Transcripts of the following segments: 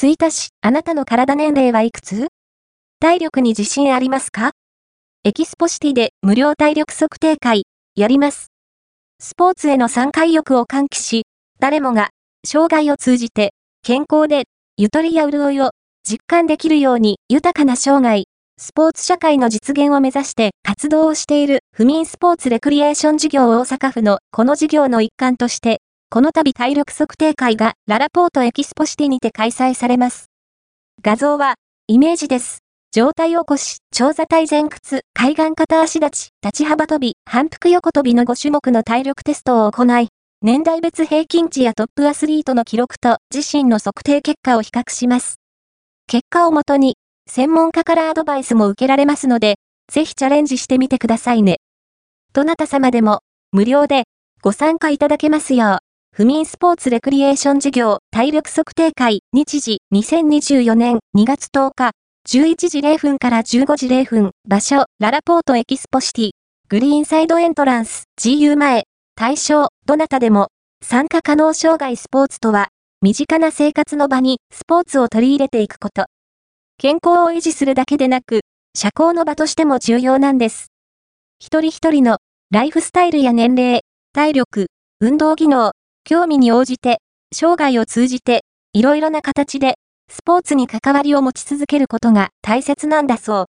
吹田市、あなたの体年齢はいくつ？体力に自信ありますか？エキスポシティで無料体力測定会、やります。スポーツへの参加意欲を喚起し、誰もが、生涯を通じて、健康で、ゆとりや潤いを、実感できるように豊かな生涯、スポーツ社会の実現を目指して活動をしている不眠スポーツレクリエーション事業大阪府のこの事業の一環として、この度体力測定会がララポートエキスポシティにて開催されます。画像は、イメージです。状態起こし、長座体前屈、海岸片足立ち、立ち幅跳び、反復横跳びの5種目の体力テストを行い、年代別平均値やトップアスリートの記録と自身の測定結果を比較します。結果をもとに、専門家からアドバイスも受けられますので、ぜひチャレンジしてみてくださいね。どなた様でも、無料で、ご参加いただけますよう、不眠スポーツレクリエーション事業体力測定会日時2024年2月10日。11時0分から15時0分場所。ララポートエキスポシティ。グリーンサイドエントランス。GU 前。対象、どなたでも、参加可能障害スポーツとは、身近な生活の場に。スポーツを取り入れていくこと。健康を維持するだけでなく、社交の場としても重要なんです。一人一人の。ライフスタイルや年齢、体力、運動技能、興味に応じて、生涯を通じて、いろいろな形で、スポーツに関わりを持ち続けることが大切なんだそう。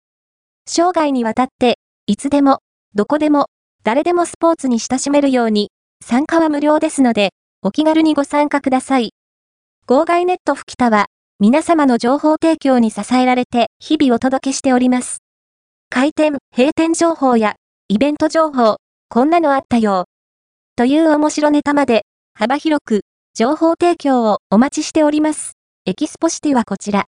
生涯にわたって、いつでも、どこでも、誰でもスポーツに親しめるように、参加は無料ですので、お気軽にご参加ください。号外ネット吹田は、皆様の情報提供に支えられて、日々お届けしております。開店、閉店情報や、イベント情報、こんなのあったよ。という面白ネタまで、幅広く、情報提供をお待ちしております。エキスポシティはこちら。